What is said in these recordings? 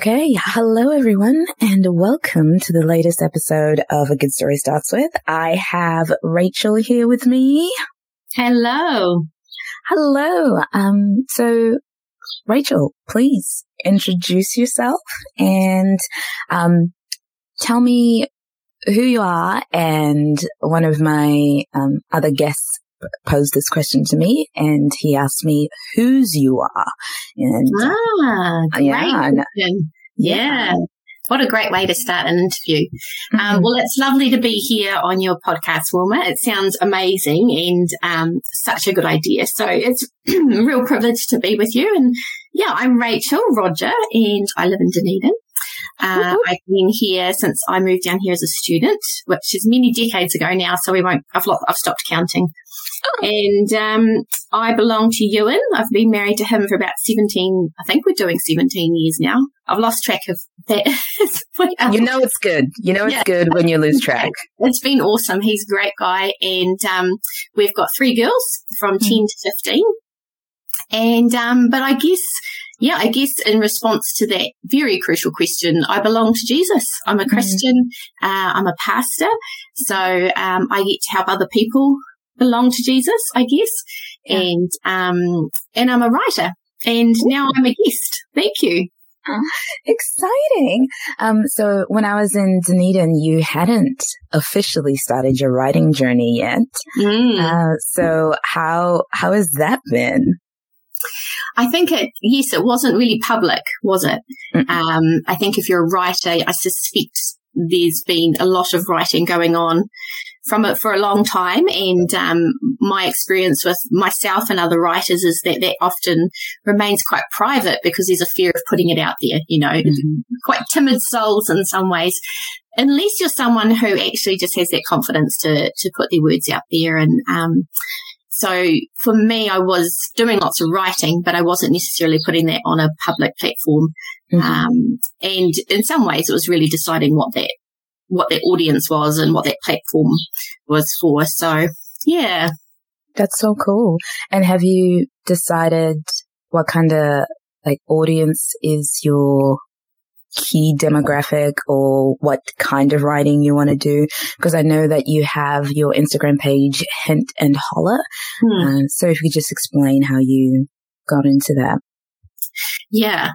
Okay, hello everyone, and welcome to the latest episode of A Good Story Starts With. I have Rachel here with me. Hello. Hello. Um, so Rachel, please introduce yourself and um, tell me who you are. And one of my um, other guests posed this question to me and he asked me whose you are. And ah, great yeah, yeah. yeah. What a great way to start an interview. Um, mm-hmm. Um, well, it's lovely to be here on your podcast, Wilma. It sounds amazing and um, such a good idea. So it's a real privilege to be with you. And yeah, I'm Rachel Roger and I live in Dunedin. Uh, I've been here since I moved down here as a student, which is many decades ago now. So we won't, I've, I've stopped counting. And um, I belong to Ewan. I've been married to him for about 17, I think we're doing 17 years now. I've lost track of that. you know it's good. You know it's yeah. good when you lose track. It's been awesome. He's a great guy. And um, we've got three girls from mm. 10 to 15. And, um, but I guess, yeah, I guess in response to that very crucial question, I belong to Jesus. I'm a mm. Christian. Uh, I'm a pastor. So, um, I get to help other people belong to Jesus, I guess. Yeah. And, um, and I'm a writer and Ooh. now I'm a guest. Thank you. Uh, exciting. Um, so when I was in Dunedin, you hadn't officially started your writing journey yet. Mm. Uh, so how, how has that been? I think it, yes, it wasn't really public, was it? Um, I think if you're a writer, I suspect there's been a lot of writing going on from it for a long time. And um, my experience with myself and other writers is that that often remains quite private because there's a fear of putting it out there, you know, mm-hmm. quite timid souls in some ways. Unless you're someone who actually just has that confidence to, to put their words out there. And um, so for me, I was doing lots of writing, but I wasn't necessarily putting that on a public platform. Mm-hmm. Um, and in some ways, it was really deciding what that what their audience was and what that platform was for. So yeah. That's so cool. And have you decided what kind of like audience is your key demographic or what kind of writing you want to do? Because I know that you have your Instagram page, Hint and Holler. Hmm. Uh, so if you could just explain how you got into that. Yeah.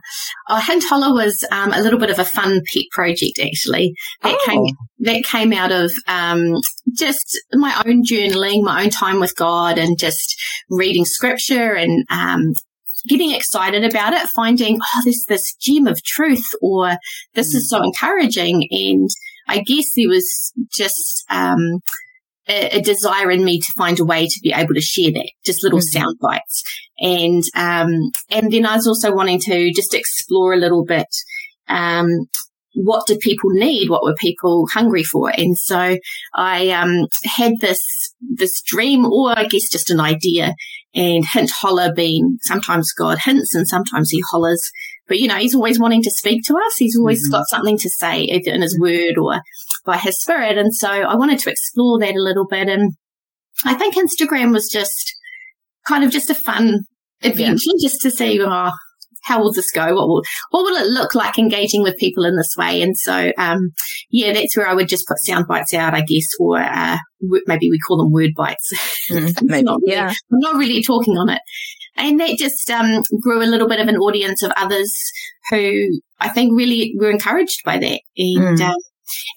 Oh, Hint Holler was um, a little bit of a fun pet project, actually. That oh. came that came out of um, just my own journaling, my own time with God, and just reading scripture and um, getting excited about it, finding oh, there's this gem of truth, or this mm. is so encouraging. And I guess there was just um, a, a, desire in me to find a way to be able to share that, just little mm-hmm. sound bites. And, um, and then I was also wanting to just explore a little bit, um, what did people need? What were people hungry for? And so I, um, had this, this dream or I guess just an idea and hint holler being sometimes God hints and sometimes he hollers but you know, he's always wanting to speak to us. He's always mm-hmm. got something to say either in his word or by his spirit. And so I wanted to explore that a little bit. And I think Instagram was just kind of just a fun adventure yeah. just to see, oh, how will this go? What will what will it look like engaging with people in this way? And so, um, yeah, that's where I would just put sound bites out, I guess, or uh, maybe we call them word bites. Mm, maybe, not really, yeah. I'm not really talking on it. And that just um, grew a little bit of an audience of others who I think really were encouraged by that. And, mm. um,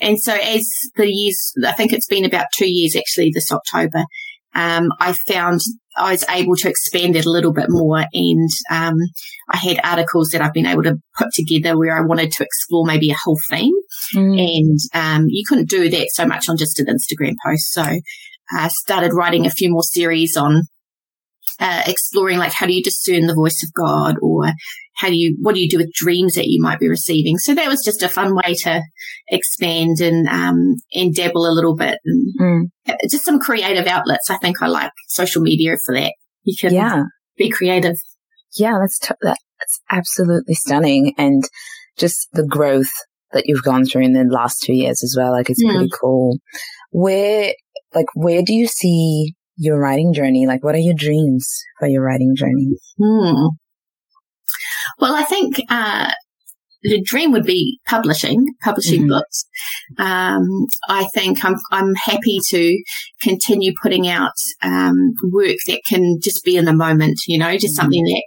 and so as the years, I think it's been about two years actually this October, um, I found I was able to expand it a little bit more. And um, I had articles that I've been able to put together where I wanted to explore maybe a whole theme. Mm. And um, you couldn't do that so much on just an Instagram post. So I started writing a few more series on uh, exploring like how do you discern the voice of God or how do you, what do you do with dreams that you might be receiving? So that was just a fun way to expand and, um, and dabble a little bit and mm. just some creative outlets. I think I like social media for that. You can yeah. be creative. Yeah, that's, t- that's absolutely stunning. And just the growth that you've gone through in the last two years as well. Like it's mm. pretty cool. Where, like, where do you see your writing journey? Like, what are your dreams for your writing journey? Hmm. Well, I think uh, the dream would be publishing, publishing mm-hmm. books. Um, I think I'm, I'm happy to continue putting out, um, work that can just be in the moment, you know, just mm-hmm. something that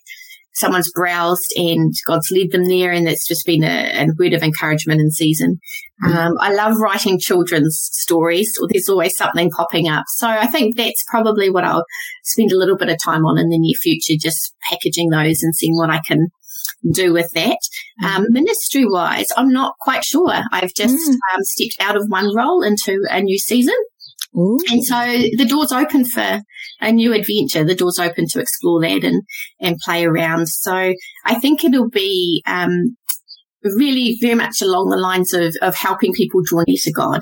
someone's browsed and God's led them there and it's just been a, a word of encouragement in season. Mm-hmm. Um, I love writing children's stories. There's always something popping up. So I think that's probably what I'll spend a little bit of time on in the near future, just packaging those and seeing what I can do with that. Mm. Um, ministry wise, I'm not quite sure. I've just mm. um, stepped out of one role into a new season. Ooh. And so the door's open for a new adventure. The door's open to explore that and, and play around. So I think it'll be, um, really very much along the lines of, of helping people draw near to God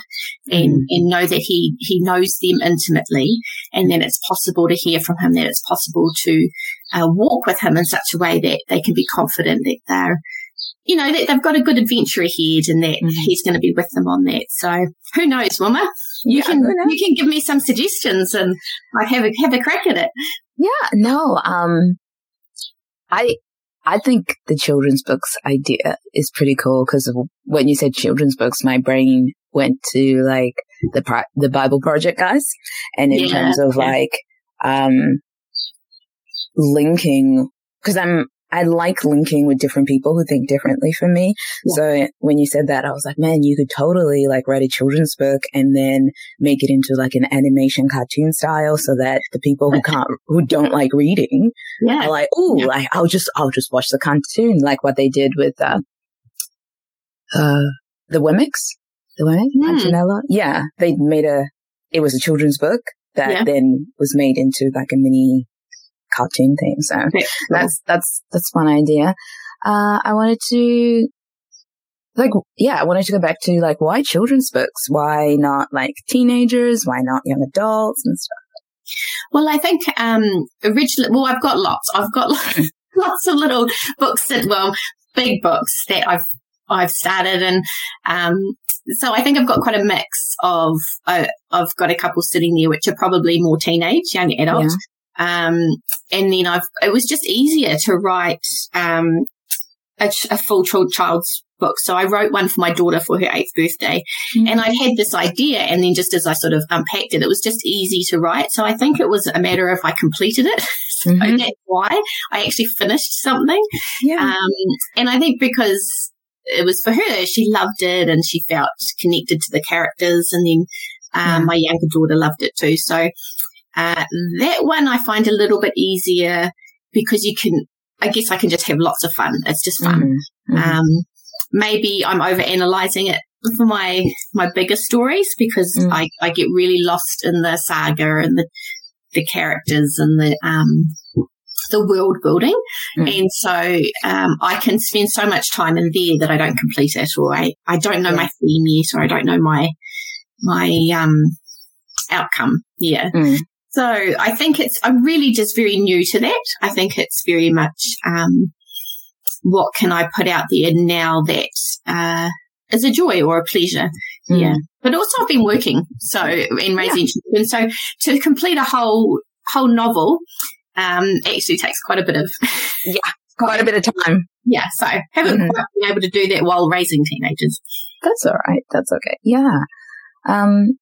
and, mm. and know that he, he knows them intimately and then it's possible to hear from him, that it's possible to uh, walk with him in such a way that they can be confident that they're, you know, that they've got a good adventure ahead and that mm. he's going to be with them on that. So who knows, Wilma? You yeah, can, you can give me some suggestions and I have a, have a crack at it. Yeah, no, um, I, I think the children's books idea is pretty cool because when you said children's books, my brain went to like the the Bible Project guys, and in yeah, terms of yeah. like um linking because I'm I like linking with different people who think differently from me. Yeah. So when you said that, I was like, man, you could totally like write a children's book and then make it into like an animation cartoon style so that the people who can't, who don't like reading yeah. are like, oh, yeah. like I'll just, I'll just watch the cartoon, like what they did with, uh, uh, the Wemmicks, the Wemmicks, mm. Yeah. They made a, it was a children's book that yeah. then was made into like a mini cartoon thing. So that's, that's, that's one idea. Uh, I wanted to, like, yeah, I wanted to go back to like, why children's books? Why not like teenagers? Why not young adults and stuff? Well, I think, um, originally, well, I've got lots. I've got lots of little books that, well, big books that I've I've started. And um, so I think I've got quite a mix of, uh, I've got a couple sitting there which are probably more teenage, young adult. Yeah. Um, and then I've, it was just easier to write, um, a, a, full child's book. So I wrote one for my daughter for her eighth birthday mm-hmm. and I'd had this idea. And then just as I sort of unpacked it, it was just easy to write. So I think it was a matter of I completed it. so mm-hmm. that's why I actually finished something. Yeah. Um, and I think because it was for her, she loved it and she felt connected to the characters. And then, um, yeah. my younger daughter loved it too. So uh, that one I find a little bit easier because you can, I guess I can just have lots of fun. It's just fun. Mm-hmm. mm-hmm. Um, maybe I'm over analyzing it for my, my bigger stories because mm. I, I get really lost in the saga and the, the characters and the, um, the world building. Mm. And so, um, I can spend so much time in there that I don't complete it or I, I don't know yeah. my theme yet or I don't know my, my, um, outcome. Yeah. Mm. So I think it's, I'm really just very new to that. I think it's very much, um, what can I put out there now that, uh, is a joy or a pleasure. Mm. Yeah. But also I've been working. So in raising yeah. children. So to complete a whole, whole novel, um, actually takes quite a bit of, yeah, quite a bit of time. Yeah. So haven't mm-hmm. quite been able to do that while raising teenagers. That's all right. That's okay. Yeah. Um,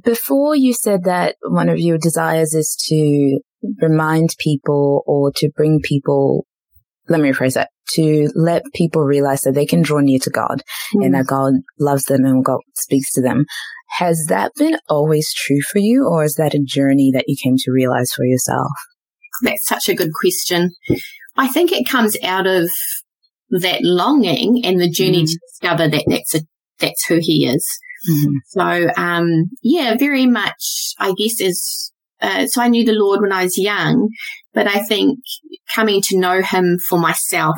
before you said that one of your desires is to remind people or to bring people, let me rephrase that, to let people realize that they can draw near to God mm. and that God loves them and God speaks to them. Has that been always true for you or is that a journey that you came to realize for yourself? That's such a good question. I think it comes out of that longing and the journey mm. to discover that that's a, that's who he is. Mm-hmm. So, um, yeah, very much, I guess, is, uh, so I knew the Lord when I was young, but I think coming to know him for myself,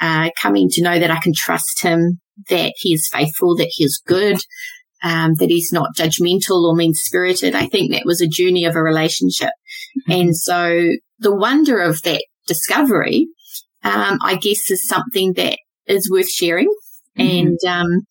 uh, coming to know that I can trust him, that he is faithful, that he is good, um, that he's not judgmental or mean spirited. I think that was a journey of a relationship. Mm-hmm. And so the wonder of that discovery, um, I guess is something that is worth sharing. Mm-hmm. And, um,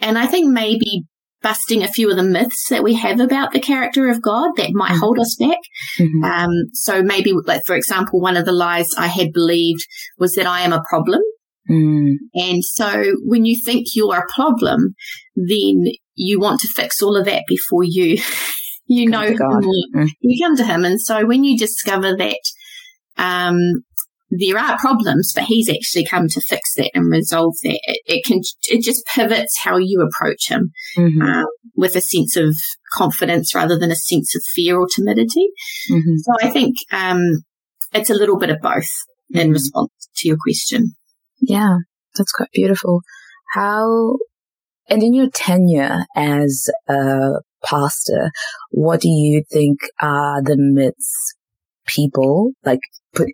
and I think maybe busting a few of the myths that we have about the character of God that might mm-hmm. hold us back. Mm-hmm. Um, so maybe, like, for example, one of the lies I had believed was that I am a problem Mm. And so when you think you're a problem, then you want to fix all of that before you, you Come know, God. Mm. you come to him. And so when you discover that, um, there are problems, but he's actually come to fix that and resolve that. It, it can, it just pivots how you approach him Mhm. um, with a sense of confidence rather than a sense of fear or timidity. Mhm. So I think um, it's a little bit of both in Mhm. response to your question. Yeah, that's quite beautiful. How, and in your tenure as a pastor, what do you think are the myths people like put?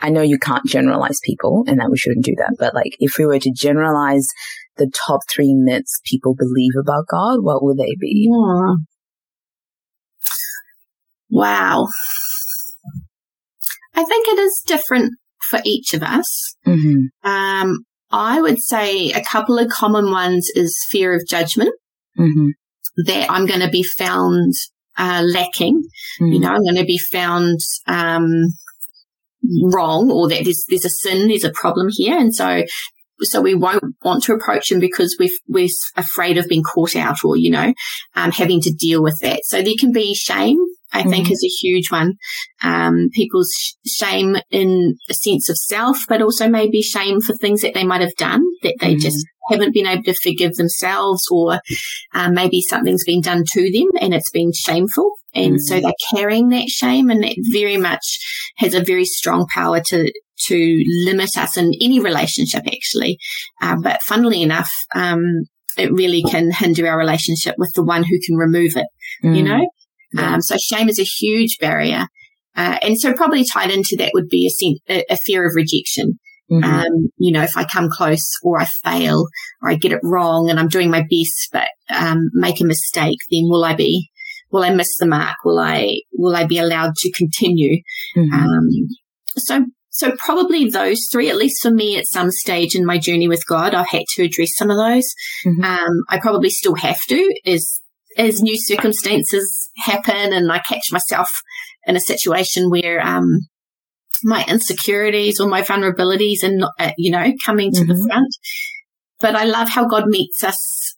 I know you can't generalize people and that we shouldn't do that, but like if we were to generalize the top three myths people believe about God, what would they be? Yeah. Wow. I think it is different for each of us. Mm-hmm. Um, I would say a couple of common ones is fear of judgment, Mm-hmm. that I'm going to be found uh, lacking. You know, I'm going to be found um, wrong, or that there's there's a sin, there's a problem here, and so so we won't want to approach them because we're we're afraid of being caught out, or you know, um, having to deal with that. So there can be shame. I think Mhm. is a huge one. Um, people's shame in a sense of self, but also maybe shame for things that they might have done that they Mhm. just haven't been able to forgive themselves, or um, maybe something's been done to them and it's been shameful. And so Mhm. they're carrying that shame and that very much has a very strong power to, to limit us in any relationship actually. Uh, but funnily enough, um, it really can hinder our relationship with the one who can remove it, you Mm. know? Yeah. Um, so shame is a huge barrier. Uh, and so probably tied into that would be a, sen- a, a fear of rejection. Mhm. Um, you know, if I come close or I fail or I get it wrong and I'm doing my best, but, um, make a mistake, then will I be, will I miss the mark? Will I, will I be allowed to continue? Mhm. Um, so, so probably those three, at least for me at some stage in my journey with God, I've had to address some of those. Mhm. Um, I probably still have to as, as new circumstances happen and I catch myself in a situation where, um, my insecurities or my vulnerabilities and not, uh, you know, coming to the Mhm. front. But I love how God meets us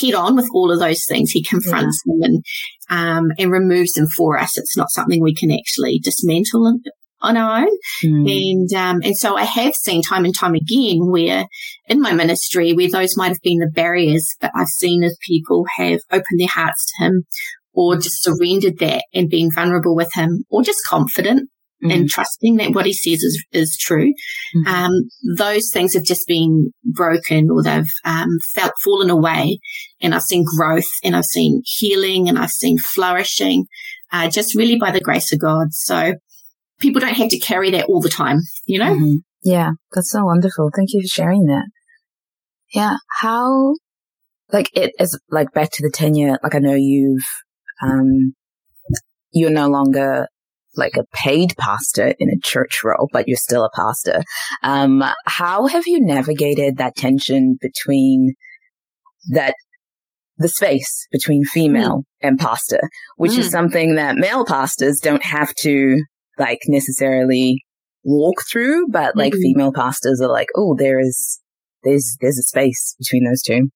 head on with all of those things. He confronts them and, um, and removes them for us. It's not something we can actually dismantle on, on our own. Mm. And, um, and so I have seen time and time again where in my ministry, where those might have been the barriers, but I've seen as people have opened their hearts to him or just surrendered that and been vulnerable with him or just confident Mhm. and trusting that what he says is, is true. Mhm. Um, those things have just been broken or they've, um, felt fallen away and I've seen growth and I've seen healing and I've seen flourishing, uh, just really by the grace of God. So people don't have to carry that all the time, you know? Mhm. Yeah, that's so wonderful. Thank you for sharing that. Yeah, how, like, it is, like, back to the tenure, like, I know you've, um, you're no longer, like, a paid pastor in a church role, but you're still a pastor. Um, how have you navigated that tension between that, the space between female and pastor, which is Mm. something that male pastors don't have to, like, necessarily walk through, but like Mhm. female pastors are like, oh, there is, there's, there's a space between those two.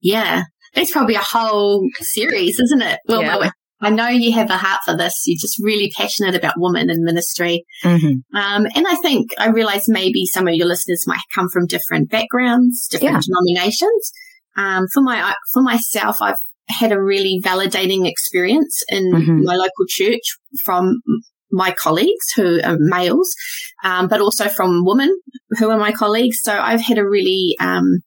Yeah. it's probably a whole series, isn't it? Well, Yeah. well, I know you have a heart for this. You're just really passionate about women in ministry. Mm-hmm. Um, and I think I realize maybe some of your listeners might come from different backgrounds, different Yeah. denominations. Um, for my, for myself, I've had a really validating experience in Mhm. my local church from my colleagues who are males, um, but also from women who are my colleagues. So I've had a really, um,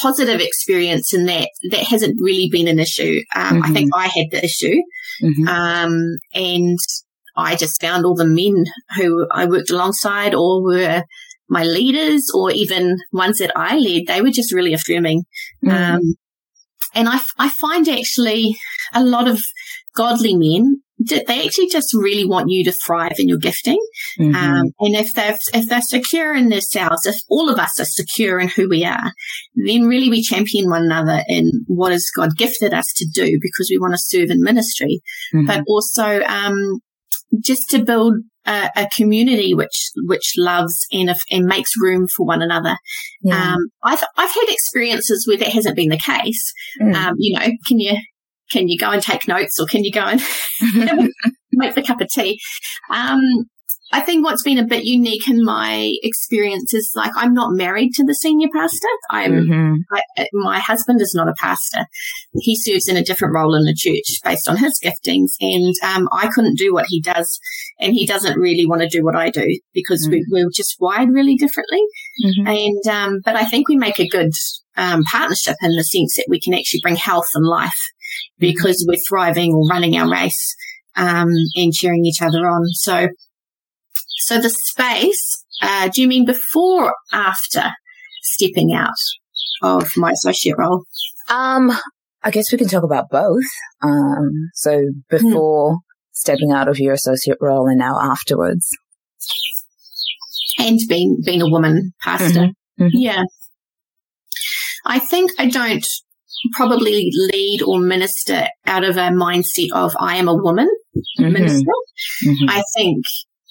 positive experience in that that hasn't really been an issue. Um, I think I had the issue. Mm-hmm. Um, and I just found all the men who I worked alongside or were my leaders or even ones that I led, they were just really affirming. Mm-hmm. Um, and I, I find actually a lot of godly men, they actually just really want you to thrive in your gifting. Mm-hmm. Um, and if they're, if they're secure in themselves, if all of us are secure in who we are, then really we champion one another in what has God gifted us to do because we want to serve in ministry, Mhm. but also, um, just to build a, a, community which which loves and and makes room for one another. Yeah. Um, I've I've had experiences where that hasn't been the case. Mm. Um, you know, can you can you go and take notes or can you go and make the cup of tea? Um, I think what's been a bit unique in my experience is like I'm not married to the senior pastor. I'm mm-hmm. I, my husband is not a pastor. He serves in a different role in the church based on his giftings, and um, I couldn't do what he does, and he doesn't really want to do what I do because mm-hmm. we, are just wired really differently. Mm-hmm. And um, but I think we make a good um, partnership in the sense that we can actually bring health and life. Because we're thriving or running our race um, and cheering each other on. So so the space, uh, do you mean before or after stepping out of my associate role? Um, I guess we can talk about both. Um, so before mm. stepping out of your associate role and now afterwards. And being, being a woman pastor. Mm-hmm. Mm-hmm. Yeah. I think I don't probably lead or minister out of a mindset of I am a woman mm-hmm. minister. Mm-hmm. I think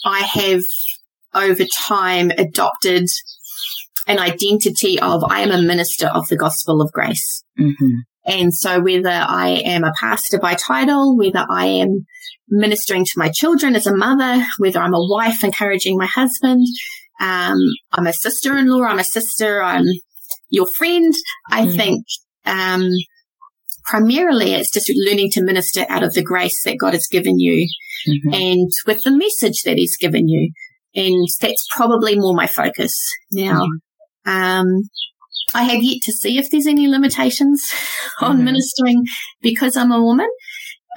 I have over time adopted an identity of I am a minister of the gospel of grace. Mm-hmm. And so whether I am a pastor by title, whether I am ministering to my children as a mother, whether I'm a wife encouraging my husband, um, I'm a sister-in-law, I'm a sister, I'm your friend, I mm-hmm. think, um, primarily it's just learning to minister out of the grace that God has given you mm-hmm. and with the message that he's given you. And that's probably more my focus now. Mm-hmm. Um, I have yet to see if there's any limitations on mm-hmm. ministering because I'm a woman.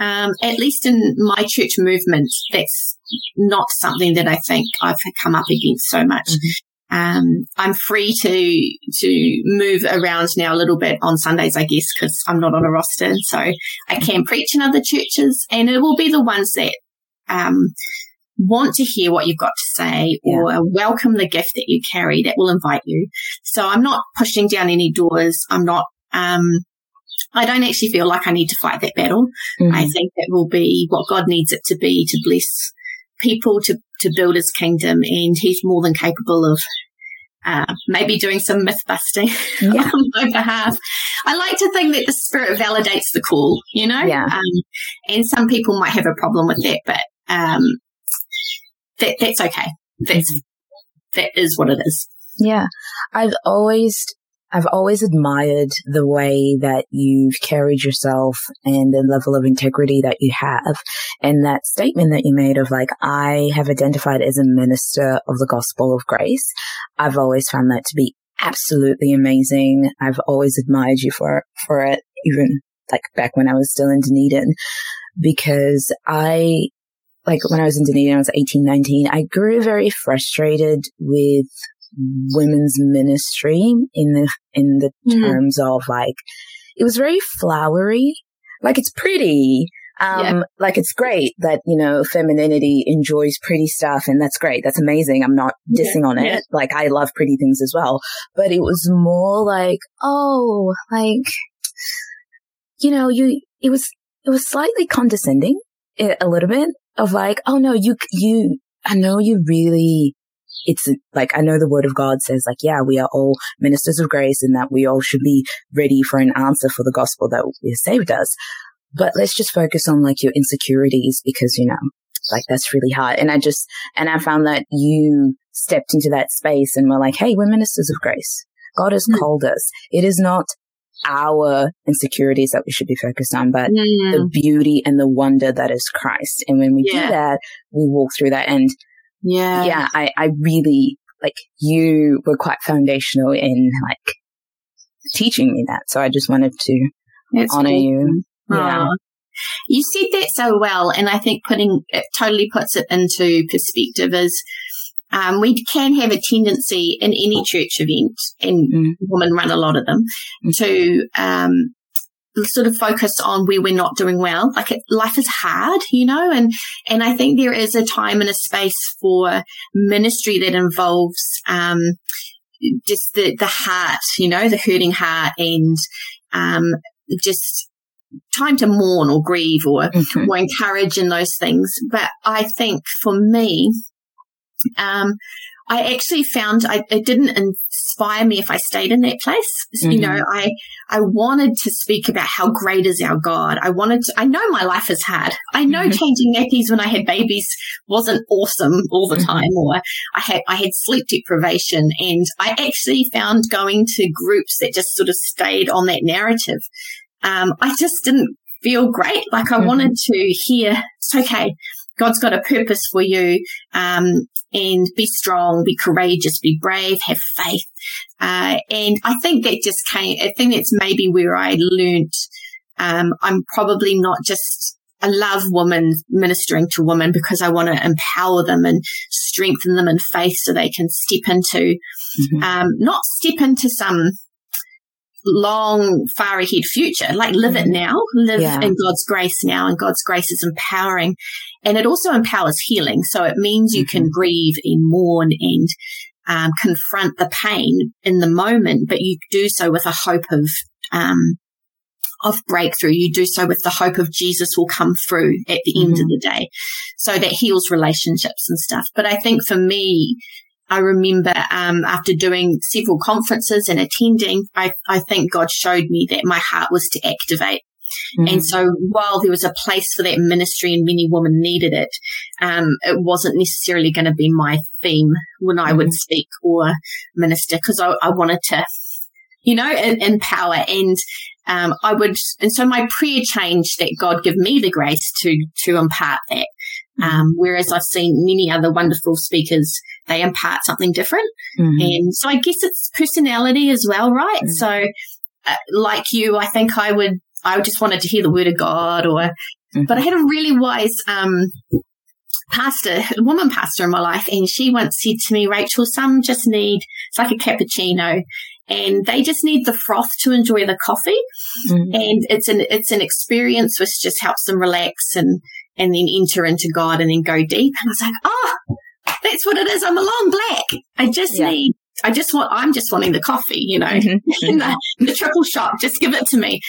Um, at least in my church movement, that's not something that I think I've come up against so much. Um, I'm free to to move around now a little bit on Sundays, I guess, because I'm not on a roster, so I can preach in other churches, and it will be the ones that um, want to hear what you've got to say yeah. or welcome the gift that you carry that will invite you. So I'm not pushing down any doors. I'm not, um, I don't actually feel like I need to fight that battle. Mm-hmm. I think that will be what God needs it to be to bless people to, to build his kingdom and he's more than capable of uh, maybe doing some myth busting yeah. on my behalf. I like to think that the spirit validates the call, you know? Yeah. Um, and some people might have a problem with that, but um, that, that's okay. That's, that is what it is. Yeah. I've always I've always admired the way that you've carried yourself and the level of integrity that you have. And that statement that you made of like, I have identified as a minister of the gospel of grace. I've always found that to be absolutely amazing. I've always admired you for, for it, even like back when I was still in Dunedin, because I, like when I was in Dunedin, I was 18, 19, I grew very frustrated with women's ministry in the in the mm. terms of like it was very flowery. Like it's pretty. Um, yeah. like it's great that, you know, femininity enjoys pretty stuff and that's great. That's amazing. I'm not dissing yeah. on it. Yeah. Like I love pretty things as well, but it was more like, oh, like, you know, you, it was, it was slightly condescending a little bit of like, oh no, you, you, I know you really it's like, I know the word of God says like, yeah, we are all ministers of grace and that we all should be ready for an answer for the gospel that has saved us. But let's just focus on like your insecurities because, you know, like that's really hard. And I just, and I found that you stepped into that space and were like, Hey, we're ministers of grace. God has mm. called us. It is not our insecurities that we should be focused on, but mm. the beauty and the wonder that is Christ. And when we yeah. do that, we walk through that. And yeah. Yeah. I, I really like you were quite foundational in like teaching me that. So I just wanted to That's honor cool. you. Yeah. You said that so well. And I think putting it totally puts it into perspective is, um, we can have a tendency in any church event, and mm. women run a lot of them, mm. to um, sort of focus on where we're not doing well. Like it, life is hard, you know, and, and I think there is a time and a space for ministry that involves, um, just the, the heart, you know, the hurting heart and, um, just time to mourn or grieve or, mm-hmm. or encourage in those things. But I think for me, um, I actually found I, it didn't inspire me if I stayed in that place. Mm-hmm. You know, mm-hmm. I, I wanted to speak about how great is our God. I wanted to, I know my life is hard. I know mm-hmm. changing nappies when I had babies wasn't awesome all the mm-hmm. time or I had, I had sleep deprivation and I actually found going to groups that just sort of stayed on that narrative. Um, I just didn't feel great. Like I mm-hmm. wanted to hear, it's okay. God's got a purpose for you. Um, and be strong, be courageous, be brave, have faith. Uh, and I think that just came, I think that's maybe where I learned, um, I'm probably not just, I love women ministering to women because I want to empower them and strengthen them in faith so they can step into, mm-hmm. um, not step into some long, far ahead future. Like live it mm-hmm. now, live yeah. in God's grace now, and God's grace is empowering. And it also empowers healing. So it means you can mm-hmm. grieve and mourn and um, confront the pain in the moment, but you do so with a hope of, um, of breakthrough. You do so with the hope of Jesus will come through at the mm-hmm. end of mm-hmm. the day. So that heals relationships and stuff. But I think for me, I remember um, after doing several conferences and attending, I, I think God showed me that my heart was to activate. Mm-hmm. And so while there was a place for that ministry and many women needed it, um, it wasn't necessarily going to be my theme when I mm-hmm. would speak or minister because I, I, wanted to, you know, empower and um, I would, and so my prayer changed that God give me the grace to to impart that. Um, whereas I've seen many other wonderful speakers, they impart something different. Mm-hmm. And so I guess it's personality as well, right? Mm-hmm. So, uh, like you, I think I would, I just wanted to hear the word of God or, mm-hmm. but I had a really wise, um, pastor, a woman pastor in my life, and she once said to me, Rachel, some just need, it's like a cappuccino, and they just need the froth to enjoy the coffee. Mm-hmm. And it's an, it's an experience which just helps them relax and, and then enter into God and then go deep. And I was like, oh, that's what it is. I'm a long black. I just yeah. need, I just want, I'm just wanting the coffee, you know, mm-hmm. the, the triple shot. Just give it to me.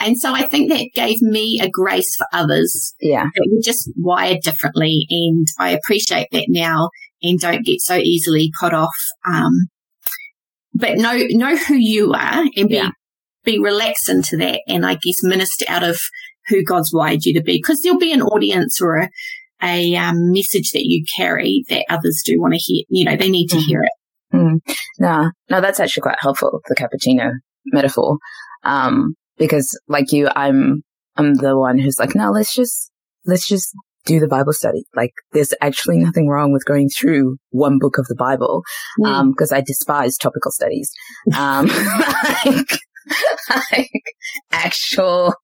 And so I think that gave me a grace for others. Yeah. That were just wired differently. And I appreciate that now and don't get so easily put off. Um, but know, know who you are and be, yeah. be relaxed into that. And I guess minister out of who God's wired you to be because there'll be an audience or a, a um, message that you carry that others do want to hear. You know, they need to mm-hmm. hear it. Mm. No, no, that's actually quite helpful. The cappuccino metaphor, um, because like you, I'm I'm the one who's like, no, let's just let's just do the Bible study. Like, there's actually nothing wrong with going through one book of the Bible, mm. um, because I despise topical studies. Um, like, like actual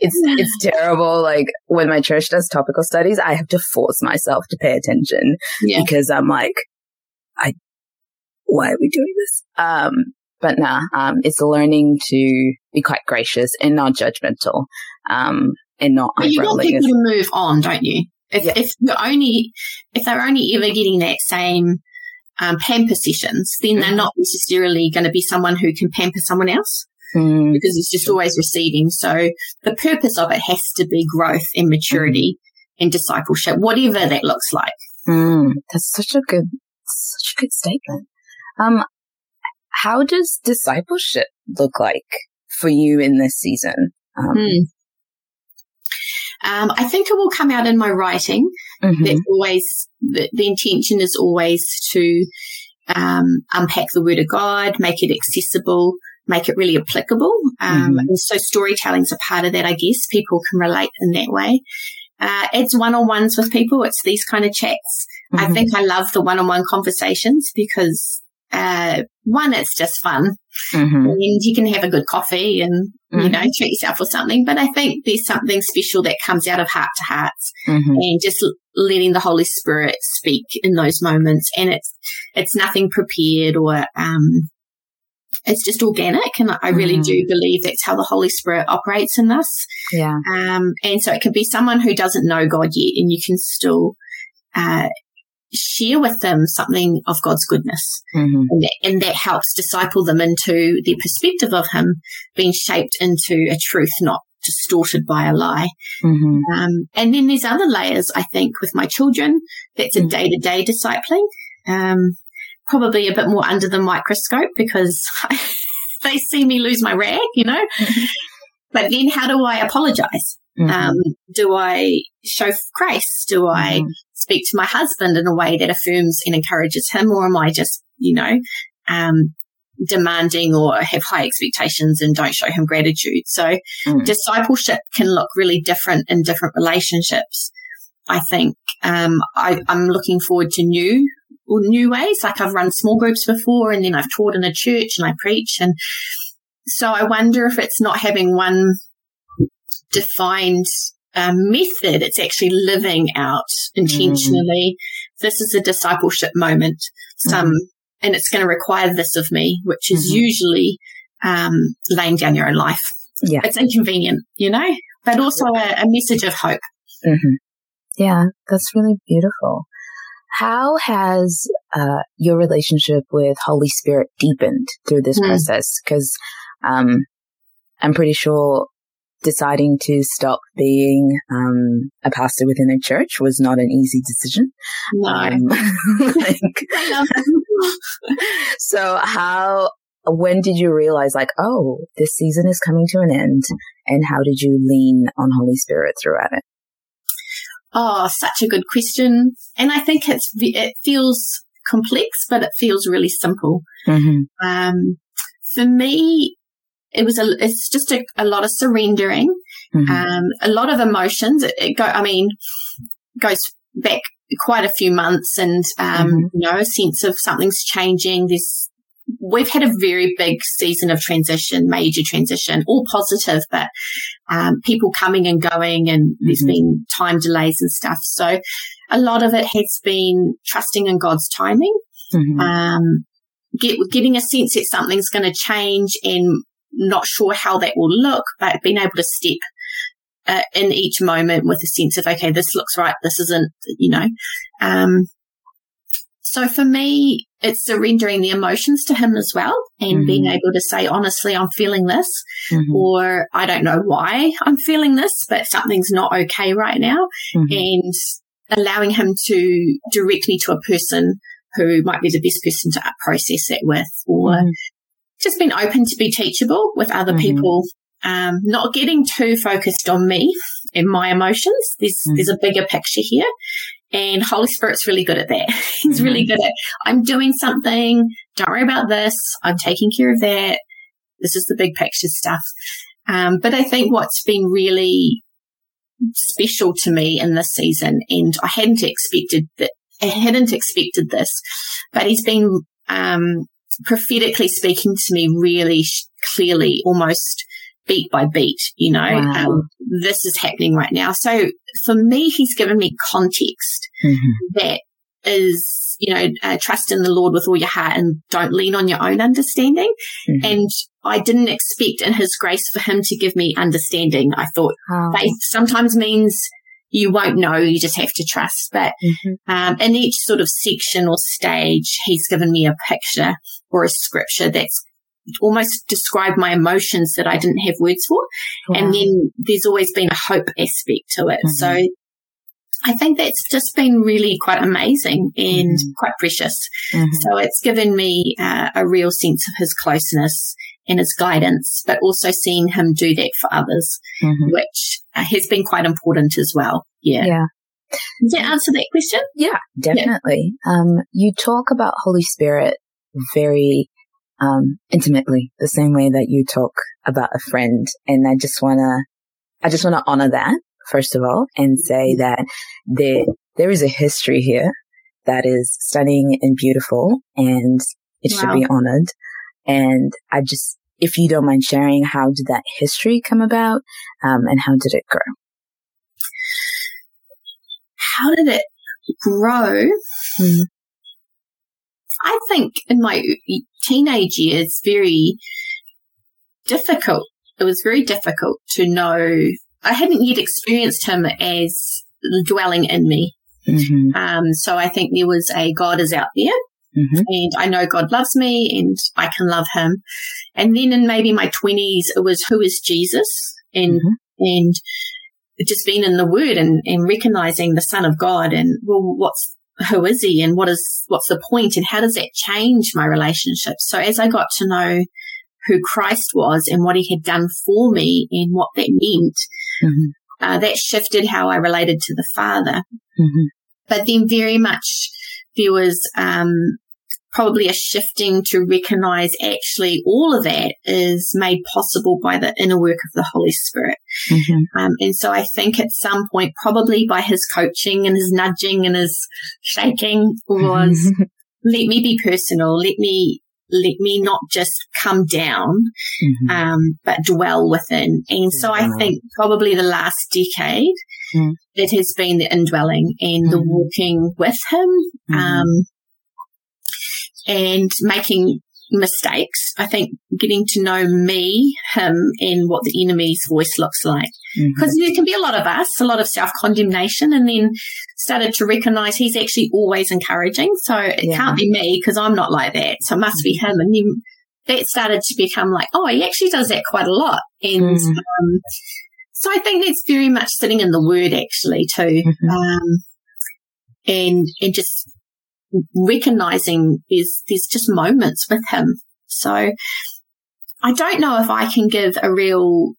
it's it's terrible like when my church does topical studies i have to force myself to pay attention yeah. because i'm like i why are we doing this um but nah um it's learning to be quite gracious and not judgmental um and not but you want people to move on don't you if, yeah. if you're only if they're only ever getting that same um, pamper sessions, then they're mm-hmm. not necessarily going to be someone who can pamper someone else mm. because it's just always receiving. So the purpose of it has to be growth and maturity mm. and discipleship, whatever that looks like. Mm. That's such a good, such a good statement. Um, how does discipleship look like for you in this season? Um, mm. Um, I think it will come out in my writing. Mm-hmm. That's always the, the, intention is always to um, unpack the Word of God, make it accessible, make it really applicable. Um, mm-hmm. And so storytelling's a part of that, I guess. People can relate in that way. Uh, it's one-on-ones with people. It's these kind of chats. Mm-hmm. I think I love the one-on-one conversations because, uh, one, it's just fun mm-hmm. and you can have a good coffee and, you know, mm-hmm. treat yourself or something. But I think there's something special that comes out of heart to heart mm-hmm. and just letting the Holy Spirit speak in those moments. And it's, it's nothing prepared or, um, it's just organic. And I really mm. do believe that's how the Holy Spirit operates in us. Yeah. Um, and so it can be someone who doesn't know God yet and you can still, uh, share with them something of God's goodness. Mm-hmm. And, that, and, that, helps disciple them into the perspective of Him being shaped into a truth, not distorted by a lie. Mm-hmm. Um, and then there's other layers, I think, with my children. That's a day to day discipling. Um, probably a bit more under the microscope because they see me lose my rag, you know? Mm-hmm. But then how do I apologize? Mm-hmm. Um, do I show grace? Do I mm-hmm. speak to my husband in a way that affirms and encourages him? Or am I just, you know, um, demanding or have high expectations and don't show him gratitude? So mm. discipleship can look really different in different relationships. I think, um, I, I'm looking forward to new new ways. Like I've run small groups before and then I've taught in a church and I preach. And so I wonder if it's not having one defined um, method. It's actually living out intentionally. Mm. This is a discipleship moment. Some, mm. and it's going to require this of me, which is mm-hmm. usually um, laying down your own life. Yeah, it's inconvenient, you know, but also a, a message of hope. Mm-hmm. Yeah, that's really beautiful. How has uh, your relationship with Holy Spirit deepened through this mm. process? Because um, I'm pretty sure deciding to stop being um, a pastor within a church was not an easy decision. No. Um, like, so how, when did you realize like, oh, this season is coming to an end? And how did you lean on Holy Spirit throughout it? Oh, such a good question. And I think it's, it feels complex, but it feels really simple. Mm-hmm. Um, for me, it was a, it's just a, a lot of surrendering, mm-hmm. um, a lot of emotions. It, it, go, I mean, goes back quite a few months and, um, mm-hmm. you know, a sense of something's changing. There's, we've had a very big season of transition, major transition, all positive, but um, people coming and going, and mm-hmm. there's been time delays and stuff. So a lot of it has been trusting in God's timing, mm-hmm. um, get, getting a sense that something's going to change, and not sure how that will look, but being able to step uh, in each moment with a sense of okay, this looks right, this isn't, you know. Um, so for me, it's surrendering the emotions to him as well and mm-hmm. being able to say, honestly, I'm feeling this, mm-hmm. or I don't know why I'm feeling this, but something's not okay right now. Mm-hmm. And allowing him to direct me to a person who might be the best person to process that with, or mm-hmm. just being open to be teachable with other mm-hmm. people. Um, not getting too focused on me and my emotions. There's, there's a bigger picture here and Holy Spirit's really good at that. He's mm-hmm. really good at, I'm doing something. Don't worry about this. I'm taking care of that. This is the big picture stuff. Um, but I think what's been really special to me in this season, and I hadn't expected that, I hadn't expected this, but he's been, um, prophetically speaking to me really clearly, almost beat by beat, you know, wow. um, this is happening right now. So for me, he's given me context mm-hmm. that is, you know, uh, trust in the Lord with all your heart and don't lean on your own understanding. Mm-hmm. And I didn't expect in his grace for him to give me understanding. I thought oh. faith sometimes means you won't know, you just have to trust. But mm-hmm. um, in each sort of section or stage, he's given me a picture or a scripture that's almost describe my emotions that I didn't have words for. Wow. And then there's always been a hope aspect to it. Mm-hmm. So I think that's just been really quite amazing and mm-hmm. quite precious. Mm-hmm. So it's given me uh, a real sense of his closeness and his guidance, but also seeing him do that for others, mm-hmm. which uh, has been quite important as well. Yeah. Yeah. Does that answer that question? Yeah, definitely. Yeah. Um, you talk about Holy Spirit very um, intimately, the same way that you talk about a friend. And I just want to, I just want to honor that, first of all, and say that there, there is a history here that is stunning and beautiful and it wow. should be honored. And I just, if you don't mind sharing, how did that history come about? Um, and how did it grow? How did it grow? Mm-hmm. I think in my teenage years, very difficult. It was very difficult to know. I hadn't yet experienced him as dwelling in me. Mm-hmm. Um, so I think there was a God is out there. Mm-hmm. And I know God loves me and I can love him. And then in maybe my 20s, it was who is Jesus? And mm-hmm. and just being in the word and, and recognizing the son of God and well, what's, who is he and what is, what's the point and how does that change my relationship? So as I got to know who Christ was and what he had done for me and what that meant, mm-hmm. uh, that shifted how I related to the Father. Mm-hmm. But then very much there was, um, probably a shifting to recognize actually all of that is made possible by the inner work of the Holy Spirit. Mm-hmm. Um, and so I think at some point, probably by his coaching and his nudging and his shaking was, let me be personal. Let me, let me not just come down, mm-hmm. um, but dwell within. And so I think probably the last decade, mm. it has been the indwelling and mm-hmm. the walking with him. Mm-hmm. Um, and making mistakes. I think getting to know me, him, and what the enemy's voice looks like. Because mm-hmm. there can be a lot of us, a lot of self condemnation, and then started to recognize he's actually always encouraging. So it yeah. can't be me because I'm not like that. So it must mm-hmm. be him. And then that started to become like, oh, he actually does that quite a lot. And mm-hmm. um, so I think that's very much sitting in the word actually too. Mm-hmm. Um, and, and just recognizing there's, there's just moments with him. So I don't know if I can give a real,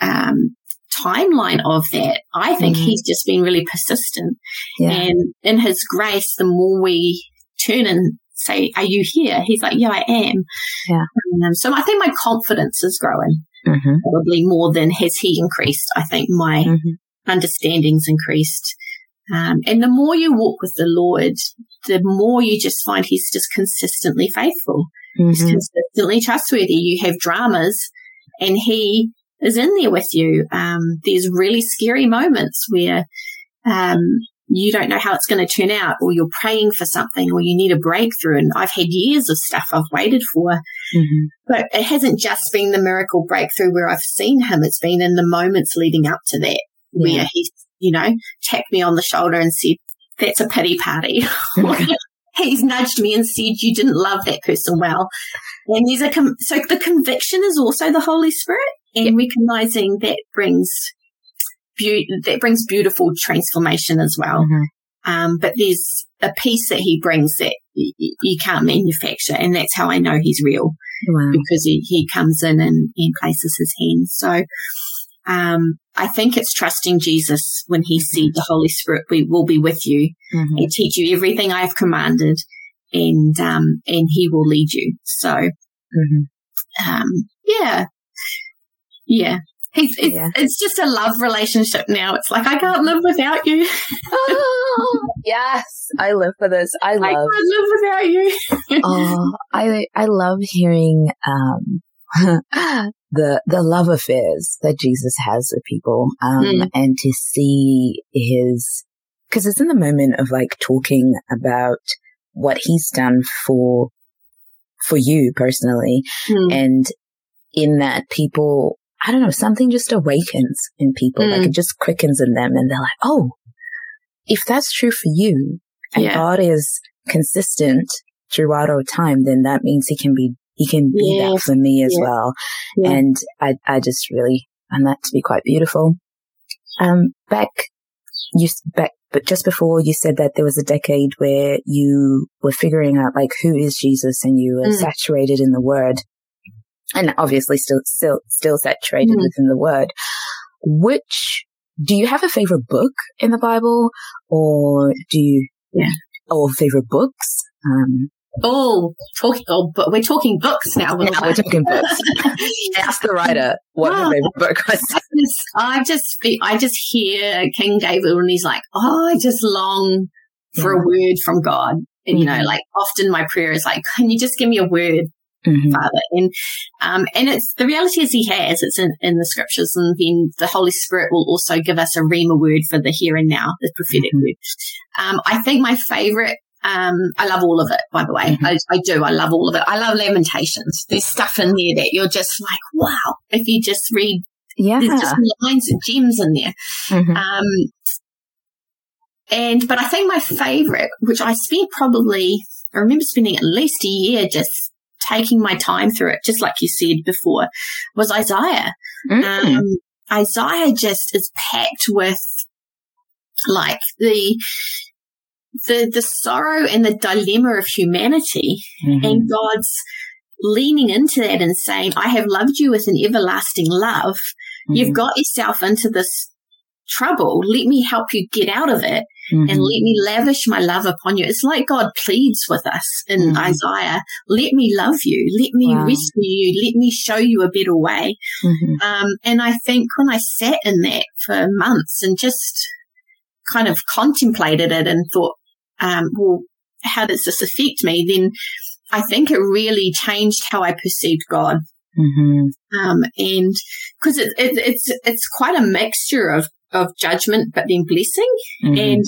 um, timeline of that. I think mm-hmm. he's just been really persistent. Yeah. And in his grace, the more we turn and say, are you here? He's like, yeah, I am. Yeah. Um, so I think my confidence is growing mm-hmm. probably more than has he increased. I think my mm-hmm. understanding's increased. Um, and the more you walk with the Lord, the more you just find He's just consistently faithful. Mm-hmm. He's consistently trustworthy. You have dramas and He is in there with you. Um, there's really scary moments where, um, you don't know how it's going to turn out or you're praying for something or you need a breakthrough. And I've had years of stuff I've waited for, mm-hmm. but it hasn't just been the miracle breakthrough where I've seen him. It's been in the moments leading up to that yeah. where he's you know, tapped me on the shoulder and said, that's a pity party. He's nudged me and said, you didn't love that person well. And there's a, com- so the conviction is also the Holy Spirit and yep. recognizing that brings be- that brings beautiful transformation as well. Mm-hmm. Um, but there's a piece that he brings that y- you can't manufacture. And that's how I know he's real wow. because he, he comes in and, and places his hands. So, um, I think it's trusting Jesus when he said the Holy Spirit we will be with you mm-hmm. and teach you everything I have commanded and, um, and he will lead you. So, mm-hmm. um, yeah, yeah. It's, it's, yeah. it's, just a love relationship now. It's like, I can't live without you. oh, yes. I live for this. I love. I can't live without you. oh, I, I love hearing, um, the the love affairs that Jesus has with people, um, mm. and to see his because it's in the moment of like talking about what he's done for for you personally, mm. and in that people, I don't know, something just awakens in people, mm. like it just quickens in them, and they're like, oh, if that's true for you, and yeah. God is consistent throughout our time, then that means he can be he can be yeah. that for me as yeah. well. Yeah. And I, I just really find that to be quite beautiful. Um, back, you, back, but just before you said that there was a decade where you were figuring out like who is Jesus and you were mm. saturated in the word and obviously still, still, still saturated mm. within the word. Which, do you have a favorite book in the Bible or do you, yeah, or favorite books? Um, Oh, talking. Oh, but we're talking books now. Yeah, we're talking books. Ask the writer what her favorite book was. I just, I just hear King David and he's like, "Oh, I just long for yeah. a word from God." And you know, mm-hmm. like often my prayer is like, "Can you just give me a word, mm-hmm. Father?" And um, and it's the reality is He has. It's in, in the scriptures, and then the Holy Spirit will also give us a rhema word for the here and now, the prophetic mm-hmm. word. Um, I think my favorite um, I love all of it, by the way. Mm-hmm. I, I, do. I love all of it. I love Lamentations. There's stuff in there that you're just like, wow. If you just read, yeah, there's just lines and gems in there. Mm-hmm. Um, and, but I think my favorite, which I spent probably, I remember spending at least a year just taking my time through it, just like you said before, was Isaiah. Mm-hmm. Um, Isaiah just is packed with like the the the sorrow and the dilemma of humanity mm-hmm. and God's leaning into that and saying, I have loved you with an everlasting love. Mm-hmm. You've got yourself into this trouble. Let me help you get out of it mm-hmm. and let me lavish my love upon you. It's like God pleads with us in mm-hmm. Isaiah. Let me love you. Let me wow. rescue you. Let me show you a better way. Mm-hmm. Um, and I think when I sat in that for months and just kind of contemplated it and thought, um, well, how does this affect me? Then I think it really changed how I perceived God. Mm-hmm. Um, and because it, it, it's it's quite a mixture of of judgment, but then blessing. Mm-hmm. And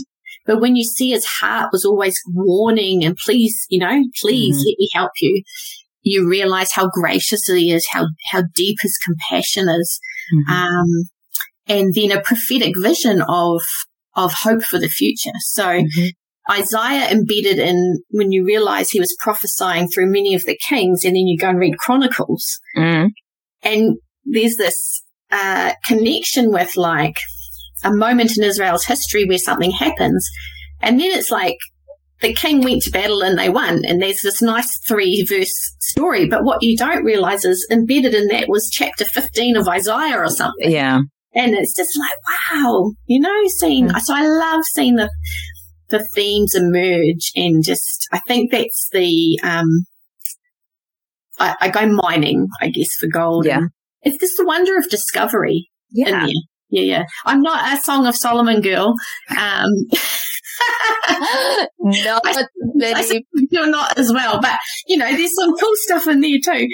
but when you see his heart was always warning and please, you know, please mm-hmm. let me help you. You realize how gracious he is, how how deep his compassion is, mm-hmm. um, and then a prophetic vision of of hope for the future. So mm-hmm. Isaiah embedded in when you realize he was prophesying through many of the kings, and then you go and read Chronicles, mm. and there's this uh, connection with like a moment in Israel's history where something happens, and then it's like the king went to battle and they won, and there's this nice three verse story. But what you don't realize is embedded in that was chapter 15 of Isaiah or something. Yeah. And it's just like, wow, you know, seeing, mm. so I love seeing the, the themes emerge and just, I think that's the, um, I, I go mining, I guess, for gold. Yeah. It's just the wonder of discovery. Yeah. Yeah, yeah. I'm not a Song of Solomon girl. Um, not I, many. You're not as well, but you know, there's some cool stuff in there too.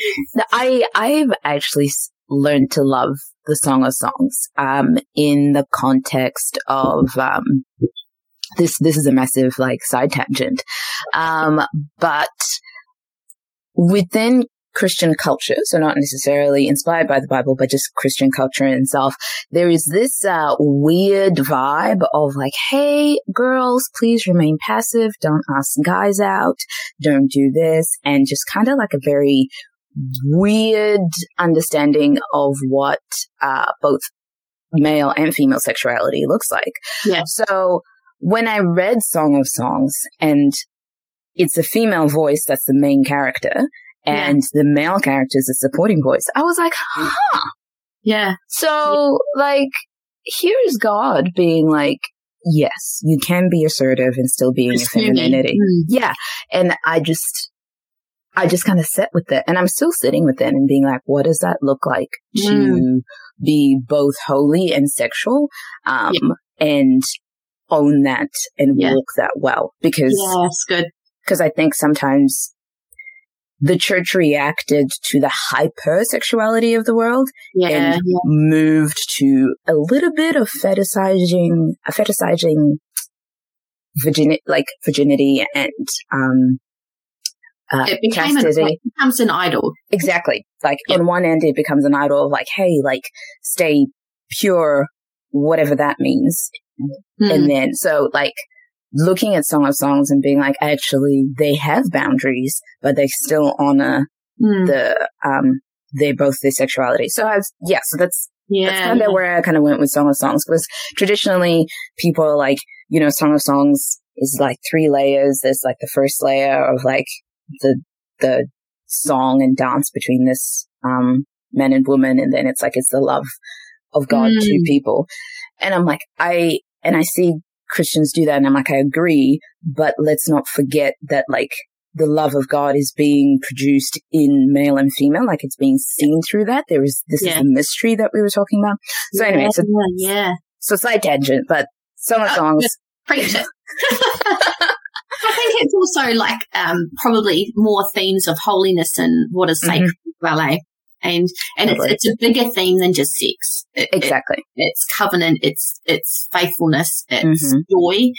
I I've actually learned to love the Song of Songs um, in the context of um, this this is a massive like side tangent. Um, but within Christian culture, so not necessarily inspired by the Bible, but just Christian culture in itself, there is this uh, weird vibe of like, hey, girls, please remain passive. Don't ask guys out. Don't do this. And just kind of like a very weird understanding of what uh, both male and female sexuality looks like. Yeah. So when I read Song of Songs and it's a female voice that's the main character and yeah. the male character is a supporting voice, I was like, huh. Yeah. So yeah. like, here's God being like, yes, you can be assertive and still be in your femininity. Mm. Yeah. And I just, I just kind of sit with it and I'm still sitting with it and being like, what does that look like mm. to be both holy and sexual? Um, yeah. and own that and yeah. walk that well because yeah, that's good. Because I think sometimes the church reacted to the hypersexuality of the world yeah, and yeah. moved to a little bit of fetishizing, a fetishizing virginity, like virginity and, um, uh, it became a, it becomes an idol. Exactly. Like on one end, it becomes an idol of like, hey, like stay pure, whatever that means. Mm. And then, so like looking at Song of Songs and being like, actually, they have boundaries, but they still honor mm. the, um, they both their sexuality. So I was, yeah, so that's, yeah, that's kind of where I kind of went with Song of Songs because traditionally people are like, you know, Song of Songs is like three layers. There's like the first layer of like the, the song and dance between this, um, man and woman. And then it's like, it's the love of God mm. to people. And I'm like, I, and I see Christians do that and I'm like, I agree, but let's not forget that like the love of God is being produced in male and female, like it's being seen through that. There is, this yeah. is the mystery that we were talking about. So yeah, anyway, so, yeah. So side tangent, but some of the songs. Preach it. I think it's also like um, probably more themes of holiness and what is sacred mm-hmm. ballet and and totally. it's, it's a bigger theme than just sex. It, exactly, it, it's covenant, it's it's faithfulness, it's mm-hmm. joy,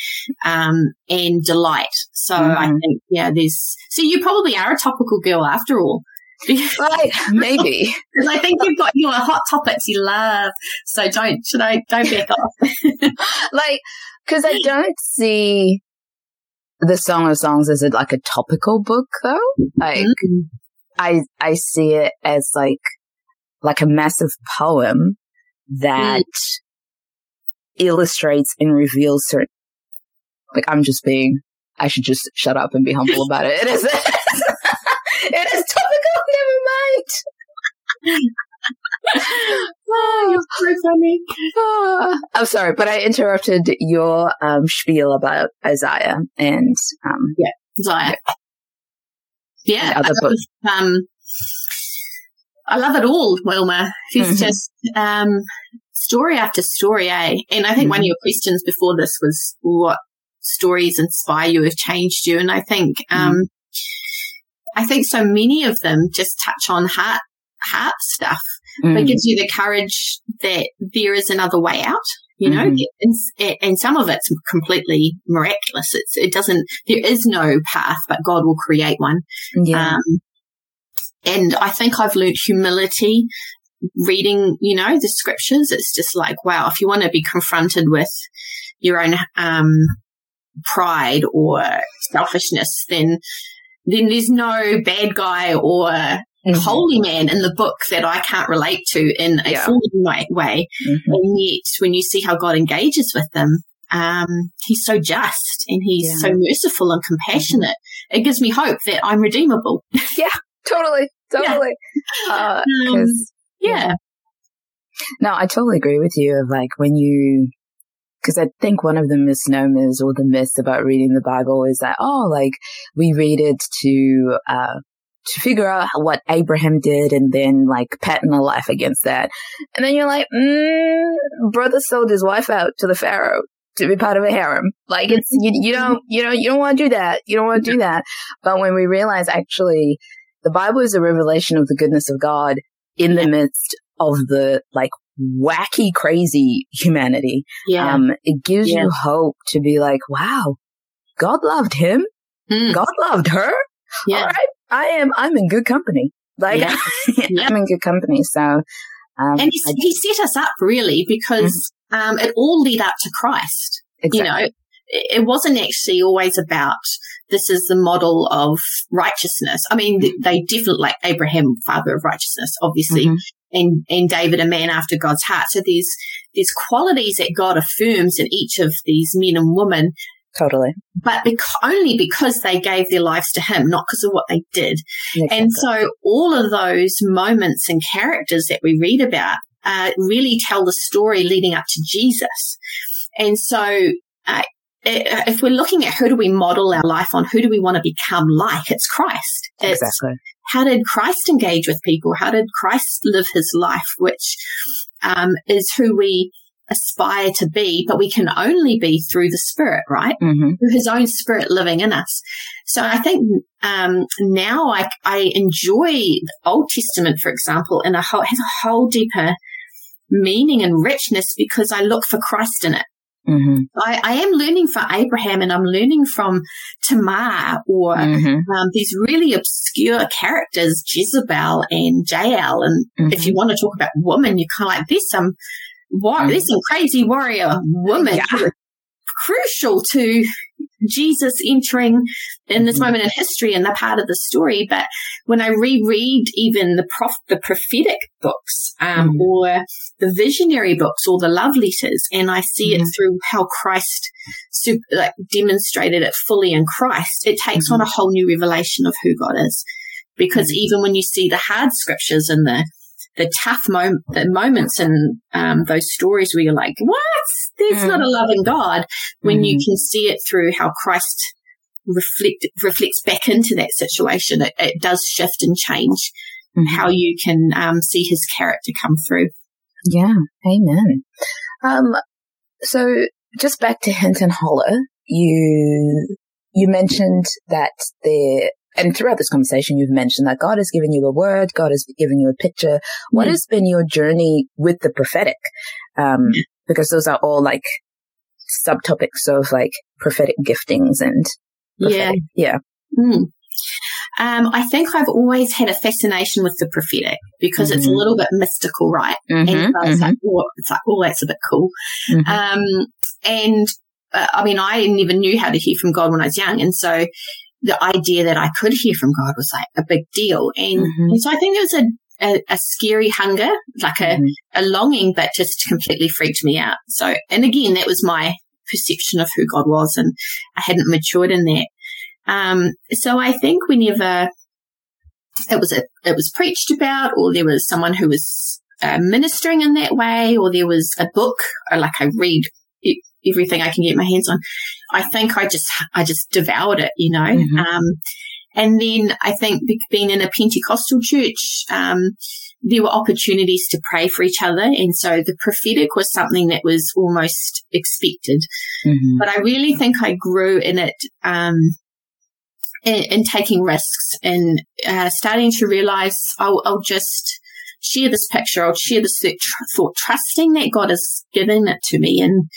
um, and delight. So mm-hmm. I think yeah, there's so you probably are a topical girl after all. right, maybe because I think you've got your hot topics you love. So don't should I don't back off. like because I don't see the Song of Songs as a, like a topical book though. Like. Mm-hmm I I see it as like like a massive poem that mm. illustrates and reveals certain, like, I'm just being, I should just shut up and be humble about it. It is, it is topical. Never mind. oh, you're so funny. Oh, I'm sorry, but I interrupted your um, spiel about Isaiah and um, yeah, Isaiah. Yeah, other books. Um, I love it all, Wilma. It's mm-hmm. just um, story after story, eh? And I think mm-hmm. one of mm-hmm. your questions before this was what stories inspire you, have changed you, and I think um, mm-hmm. I think so many of them just touch on heart heart stuff. Mm. It gives you the courage that there is another way out. You know, mm-hmm. and, and, some of it's completely miraculous. It's, it doesn't, there is no path, but God will create one. Yeah. Um, and I think I've learned humility reading, you know, the scriptures. It's just like, wow, if you want to be confronted with your own, um, pride or selfishness, then, then there's no bad guy or mm-hmm. holy man in the book that I can't relate to in a yeah. fallen way. Mm-hmm. And yet, when you see how God engages with them, um, he's so just and he's yeah. so merciful and compassionate. Mm-hmm. It gives me hope that I'm redeemable. yeah, totally, totally. Yeah. Uh, um, yeah. No, I totally agree with you. Of like when you because I think one of the misnomers or the myths about reading the Bible is that, oh, like we read it to, uh, to figure out what Abraham did and then like pattern a life against that. And then you're like, mm, brother sold his wife out to the Pharaoh to be part of a harem. Like it's, you, you don't, you know, you don't want to do that. You don't want to do that. But when we realize actually the Bible is a revelation of the goodness of God in the midst of the like wacky, crazy humanity. Yeah. Um, it gives yeah. you hope to be like, wow, God loved him. Mm. God loved her. Yeah. All right. I am, I'm in good company. Like, yeah. I'm in good company. So, um, and he, I, he, set us up really because, mm-hmm. um, it all led up to Christ. Exactly. You know, it wasn't actually always about this is the model of righteousness. I mean, mm-hmm. they definitely like Abraham, father of righteousness, obviously, mm-hmm. and and David, a man after God's heart. So there's there's qualities that God affirms in each of these men and women Totally. But only because they gave their lives to him, not because of what they did. Exactly. And so all of those moments and characters that we read about uh, really tell the story leading up to Jesus. And so uh, if we're looking at who do we model our life on, who do we want to become like, it's Christ. It's exactly. How did Christ engage with people? How did Christ live his life, which um, is who we aspire to be, but we can only be through the Spirit, right? Mm-hmm. Through His own Spirit living in us. So I think um, now I, I enjoy the Old Testament, for example, and a whole, has a whole deeper meaning and richness because I look for Christ in it. Mm-hmm. I, I, am learning from Abraham and I'm learning from Tamar or mm-hmm. um, these really obscure characters, Jezebel and Jael. And mm-hmm. if you want to talk about women, you're kind of like, there's some war- mm. this is crazy warrior woman yeah. crucial to Jesus entering in this mm-hmm. moment in history and the part of the story. But when I reread even the prof- the prophetic books, um, mm-hmm. or the visionary books or the love letters, and I see mm-hmm. it through how Christ super, like, demonstrated it fully in Christ, it takes on a mm-hmm. whole new revelation of who God is. Because mm-hmm. even when you see the hard scriptures and the the tough mom- the moments and um, those stories where you're like, what? There's mm. not a loving God. When mm. you can see it through how Christ reflect reflects back into that situation, it, it does shift and change mm-hmm. how you can um, see His character come through. Yeah, Amen. Um, so just back to Hinton Holler, you you mentioned that there and throughout this conversation, you've mentioned that God has given you a word, God has given you a picture. What mm. has been your journey with the prophetic? Um, because those are all like subtopics of like prophetic giftings and prophetic. yeah, yeah. Mm. Um, I think I've always had a fascination with the prophetic because mm-hmm. it's a mm-hmm. little bit mystical, right? Mm-hmm, and so it's, mm-hmm. like, oh, it's like, oh, that's a bit cool. Mm-hmm. Um, and uh, I mean, I never knew how to hear from God when I was young. And so the idea that I could hear from God was like a big deal. And, mm-hmm. and so I think there was a, a, a scary hunger, like a, mm-hmm. a longing, but just completely freaked me out. So, and again, that was my perception of who God was, and I hadn't matured in that. Um, so I think whenever it was a, it was preached about, or there was someone who was uh, ministering in that way, or there was a book, or like I read everything I can get my hands on. I think I just I just devoured it, you know. Mm-hmm. Um, and then I think being in a Pentecostal church, um, there were opportunities to pray for each other. And so the prophetic was something that was almost expected. Mm-hmm. But I really think I grew in it, um, in, in, taking risks and uh, starting to realize I'll, I'll, just share this picture. I'll share this thought, trusting that God has given it to me. And,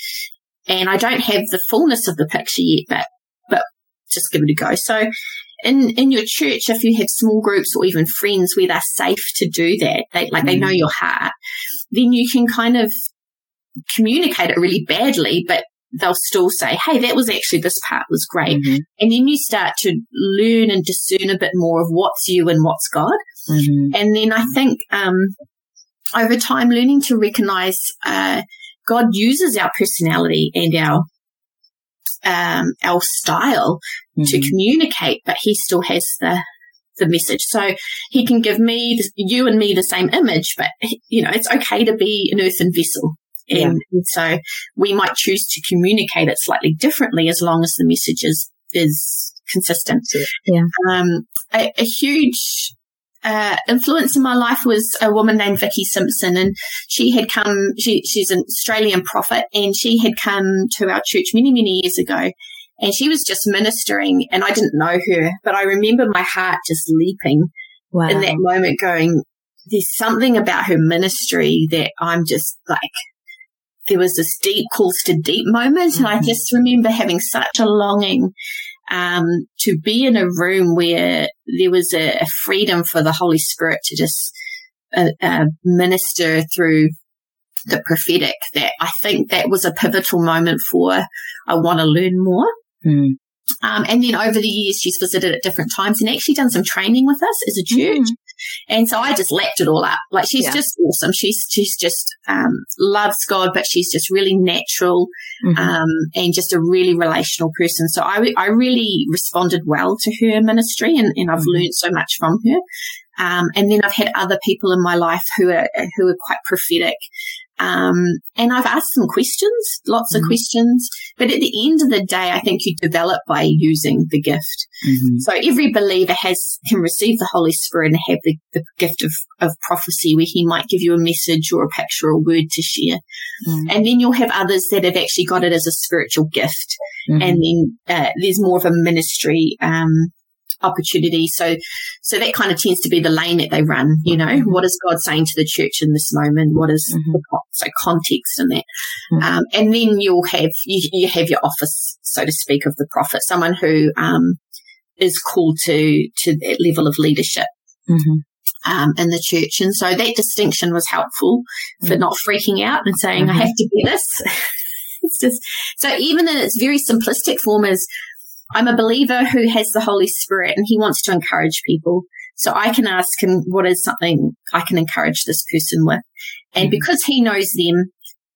and I don't have the fullness of the picture yet, but, but just give it a go. So in in your church, if you have small groups or even friends where they're safe to do that, they like mm. they know mm. your heart, then you can kind of communicate it really badly, but they'll still say, "Hey, that was actually this part was great," mm-hmm. and then you start to learn and discern a bit more of what's you and what's God, mm-hmm. and then I think um, over time, learning to recognize. Uh, God uses our personality and our um, our style mm-hmm. to communicate, but he still has the the message. So he can give me, you and me, the same image, but you know, it's okay to be an earthen vessel. And, yeah. so we might choose to communicate it slightly differently as long as the message is, is consistent. Yeah. Um, a, a huge uh, influence in my life was a woman named Vicky Simpson, and she had come. She, she's an Australian prophet, and she had come to our church many, many years ago. And she was just ministering, and I didn't know her, but I remember my heart just leaping wow. in that moment, going, "There's something about her ministry that I'm just like." There was this deep calls to deep moment, mm-hmm. and I mm-hmm. just remember having such a longing um, to be in a room where there was a, a freedom for the Holy Spirit to just uh, uh, minister through the prophetic that I think that was a pivotal moment for I want to learn more. Mm. Um, and then over the years, she's visited at different times and actually done some training with us as a church. Mm. And so I just lapped it all up. Like she's yeah. just awesome. She's, she's just, um, loves God, but she's just really natural, mm-hmm. um, and just a really relational person. So I, I really responded well to her ministry and, and I've mm-hmm. learned so much from her. Um, and then I've had other people in my life who are, who are quite prophetic. Um, and I've asked some questions, lots mm-hmm. of questions, but at the end of the day, I think you develop by using the gift. Mm-hmm. So every believer has, can receive the Holy Spirit and have the, the gift of, of prophecy where he might give you a message or a picture or a word to share. Mm-hmm. And then you'll have others that have actually got it as a spiritual gift. Mm-hmm. And then, uh, there's more of a ministry, um, opportunity. So, so that kind of tends to be the lane that they run. You know, mm-hmm. what is God saying to the church in this moment? What is mm-hmm. the so context in that? Mm-hmm. Um, and then you'll have you, you have your office, so to speak, of the prophet, someone who um, is called to to that level of leadership. Mm-hmm. Um, in the church. And so that distinction was helpful for mm-hmm. not freaking out and saying, I mm-hmm. have to do this. it's just, so even in its very simplistic form is I'm a believer who has the Holy Spirit and he wants to encourage people. So I can ask him, what is something I can encourage this person with? And mm-hmm. because he knows them,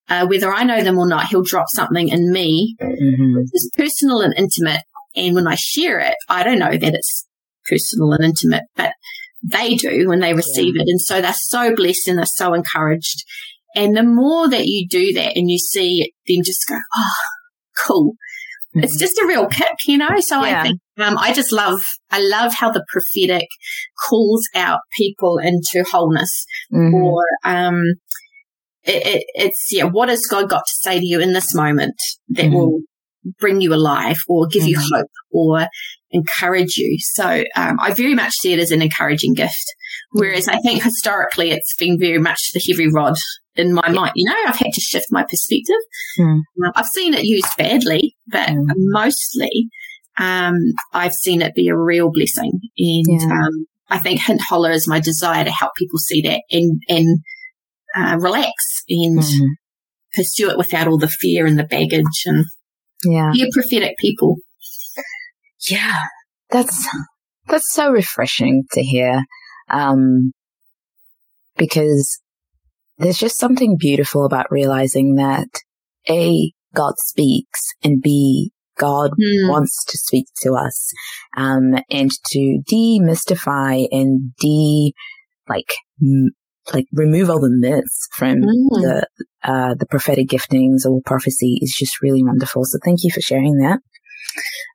uh, whether I know them or not, he'll drop something in me, mm-hmm. which is personal and intimate. And when I share it, I don't know that it's personal and intimate, but they do when they receive yeah. it. And so they're so blessed and they're so encouraged. And the more that you do that and you see them just go, oh, cool. It's just a real kick, you know? So yeah. I think, um, I just love, I love how the prophetic calls out people into wholeness mm-hmm. or, um, it, it, it's, yeah, what has God got to say to you in this moment that mm-hmm. will bring you alive or give you mm-hmm. hope or encourage you? So, um, I very much see it as an encouraging gift. Whereas I think historically it's been very much the heavy rod in my mind. You know, I've had to shift my perspective. Mm. I've seen it used badly, but mm. mostly um, I've seen it be a real blessing. And yeah. um, I think Hint Holler is my desire to help people see that and, and uh, relax and mm. pursue it without all the fear and the baggage and yeah. prophetic people. Yeah, that's that's so refreshing to hear. Um, because there's just something beautiful about realizing that A, God speaks and B, God mm. wants to speak to us, um, and to demystify and de, like, m- like remove all the myths from mm. the, uh, the prophetic giftings or prophecy is just really wonderful. So thank you for sharing that.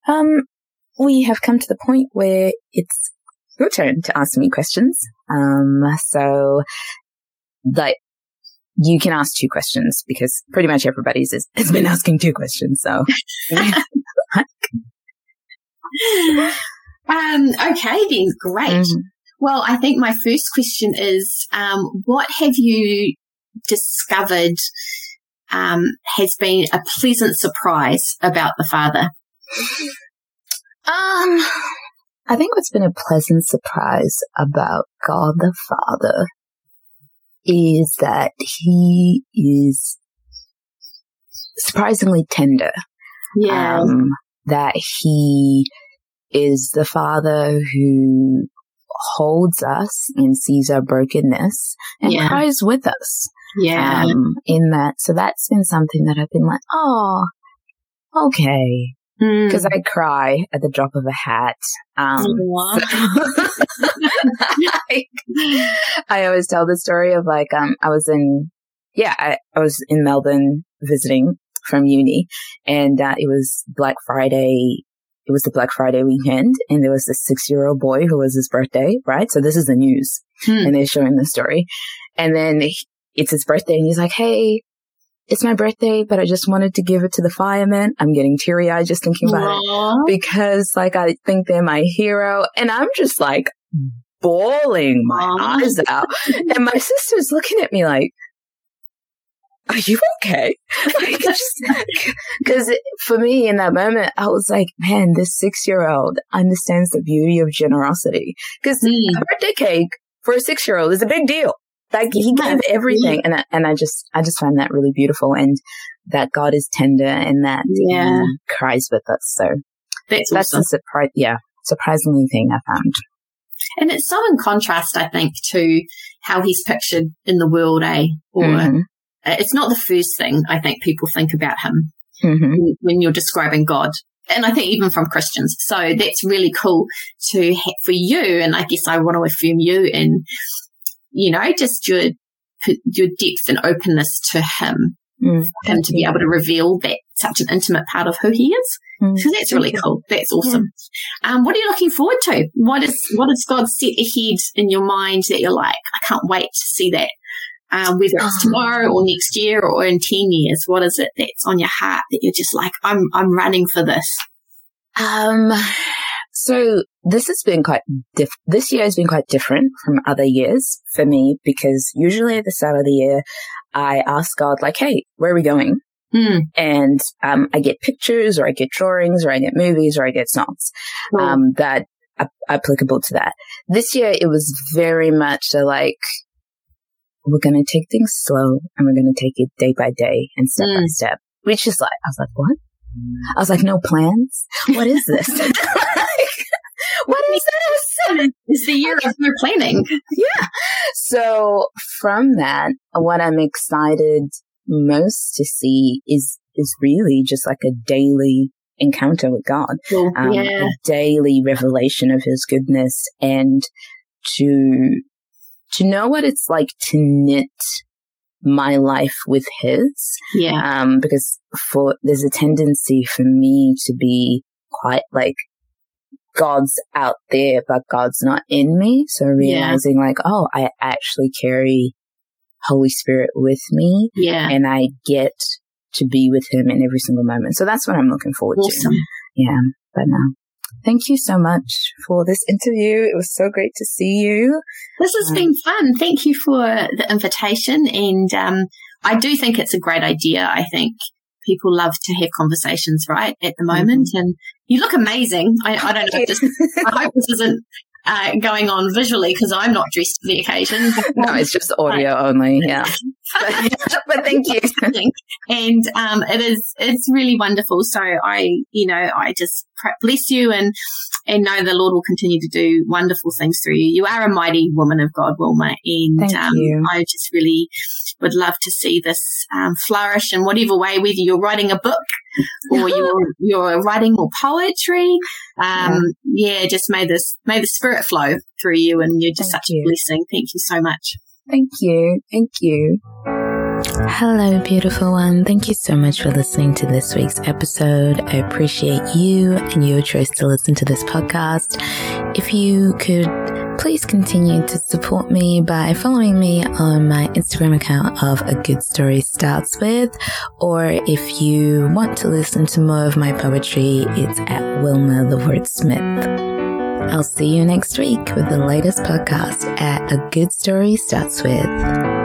Um, we have come to the point where it's your turn to ask me questions. Um, so like you can ask two questions because pretty much everybody's is, has been asking two questions. So, um, okay, then great. Mm-hmm. Well, I think my first question is, um, what have you discovered um, has been a pleasant surprise about the father? Um, I think what's been a pleasant surprise about God the Father is that he is surprisingly tender. Yeah. Um, that he is the father who holds us and sees our brokenness and yeah. cries with us. Yeah. Um, in that. So that's been something that I've been like, oh, okay because mm. I cry at the drop of a hat. Um, so I, I always tell the story of like, um, I was in, yeah, I, I was in Melbourne visiting from uni and, uh, it was Black Friday. It was the Black Friday weekend and there was this six year old boy who was his birthday, right? So this is the news hmm. and they're showing the story. And then it's his birthday and he's like, Hey, it's my birthday, but I just wanted to give it to the firemen. I'm getting teary eyed just thinking about Aww. it because like I think they're my hero and I'm just like bawling my Aww. eyes out. and my sister's looking at me like, are you okay? Like, because for me in that moment, I was like, man, this six year old understands the beauty of generosity. Because mm. a birthday cake for a six year old is a big deal. Like he gave everything, and I, and I just I just find that really beautiful, and that God is tender and that yeah. He cries with us. So that's, that's awesome. a surprise. Yeah, surprisingly thing I found. And it's so in contrast, I think, to how he's pictured in the world, eh? Or mm-hmm. it's not the first thing I think people think about him mm-hmm. when you're describing God. And I think even from Christians. So that's really cool to have for you. And I guess I want to affirm you in you know, just your your depth and openness to him, mm, him to be able to reveal that such an intimate part of who he is. Mm, so that's really cool. That's awesome. Yeah. Um, what are you looking forward to? What is what has God set ahead in your mind that you're like, I can't wait to see that. Um, whether it's oh. tomorrow or next year or in 10 years, what is it that's on your heart that you're just like, I'm, I'm running for this? Um, so this has been quite diff- this year has been quite different from other years for me because usually at the start of the year, I ask God like, Hey, where are we going? Mm. And, um, I get pictures or I get drawings or I get movies or I get songs, mm. um, that are applicable to that. This year it was very much a like, we're going to take things slow and we're going to take it day by day and step mm. by hmm. step, which is like, I was like, what? I was like, no plans? What is this? what is this? It's the year of your planning. Yeah. So from that, what I'm excited most to see is, is really just like a daily encounter with God, um, yeah. a daily revelation of his goodness and to, to know what it's like to knit my life with his. Yeah. Um, because for, there's a tendency for me to be quite like God's out there, but God's not in me. So realizing yeah. like, oh, I actually carry Holy Spirit with me. Yeah. And I get to be with him in every single moment. So that's what I'm looking forward awesome. to. Yeah. But no. Thank you so much for this interview. It was so great to see you. This has um, been fun. Thank you for the invitation. And um, I do think it's a great idea. I think people love to have conversations, right, at the moment. Mm-hmm. And you look amazing. I, I don't know. Just, I hope this isn't uh, going on visually because I'm not dressed for the occasion. no, it's just audio only. Yeah. but, but, thank you. and um, it is it's really wonderful. So I, you know, I just bless you and and know the Lord will continue to do wonderful things through you. You are a mighty woman of God, Wilma, and um, I just really would love to see this um, flourish in whatever way, whether you're writing a book or you're you're writing more poetry. Um, yeah. yeah. just may this may the spirit flow through you, and you're just Thank such you. a blessing. Thank you so much. Thank you. Thank you. Hello, beautiful one. Thank you so much for listening to this week's episode. I appreciate you and your choice to listen to this podcast. If you could please continue to support me by following me on my Instagram account of A Good Story Starts With, or if you want to listen to more of my poetry, it's at Wilma the Wordsmith. I'll see you next week with the latest podcast at A Good Story Starts With.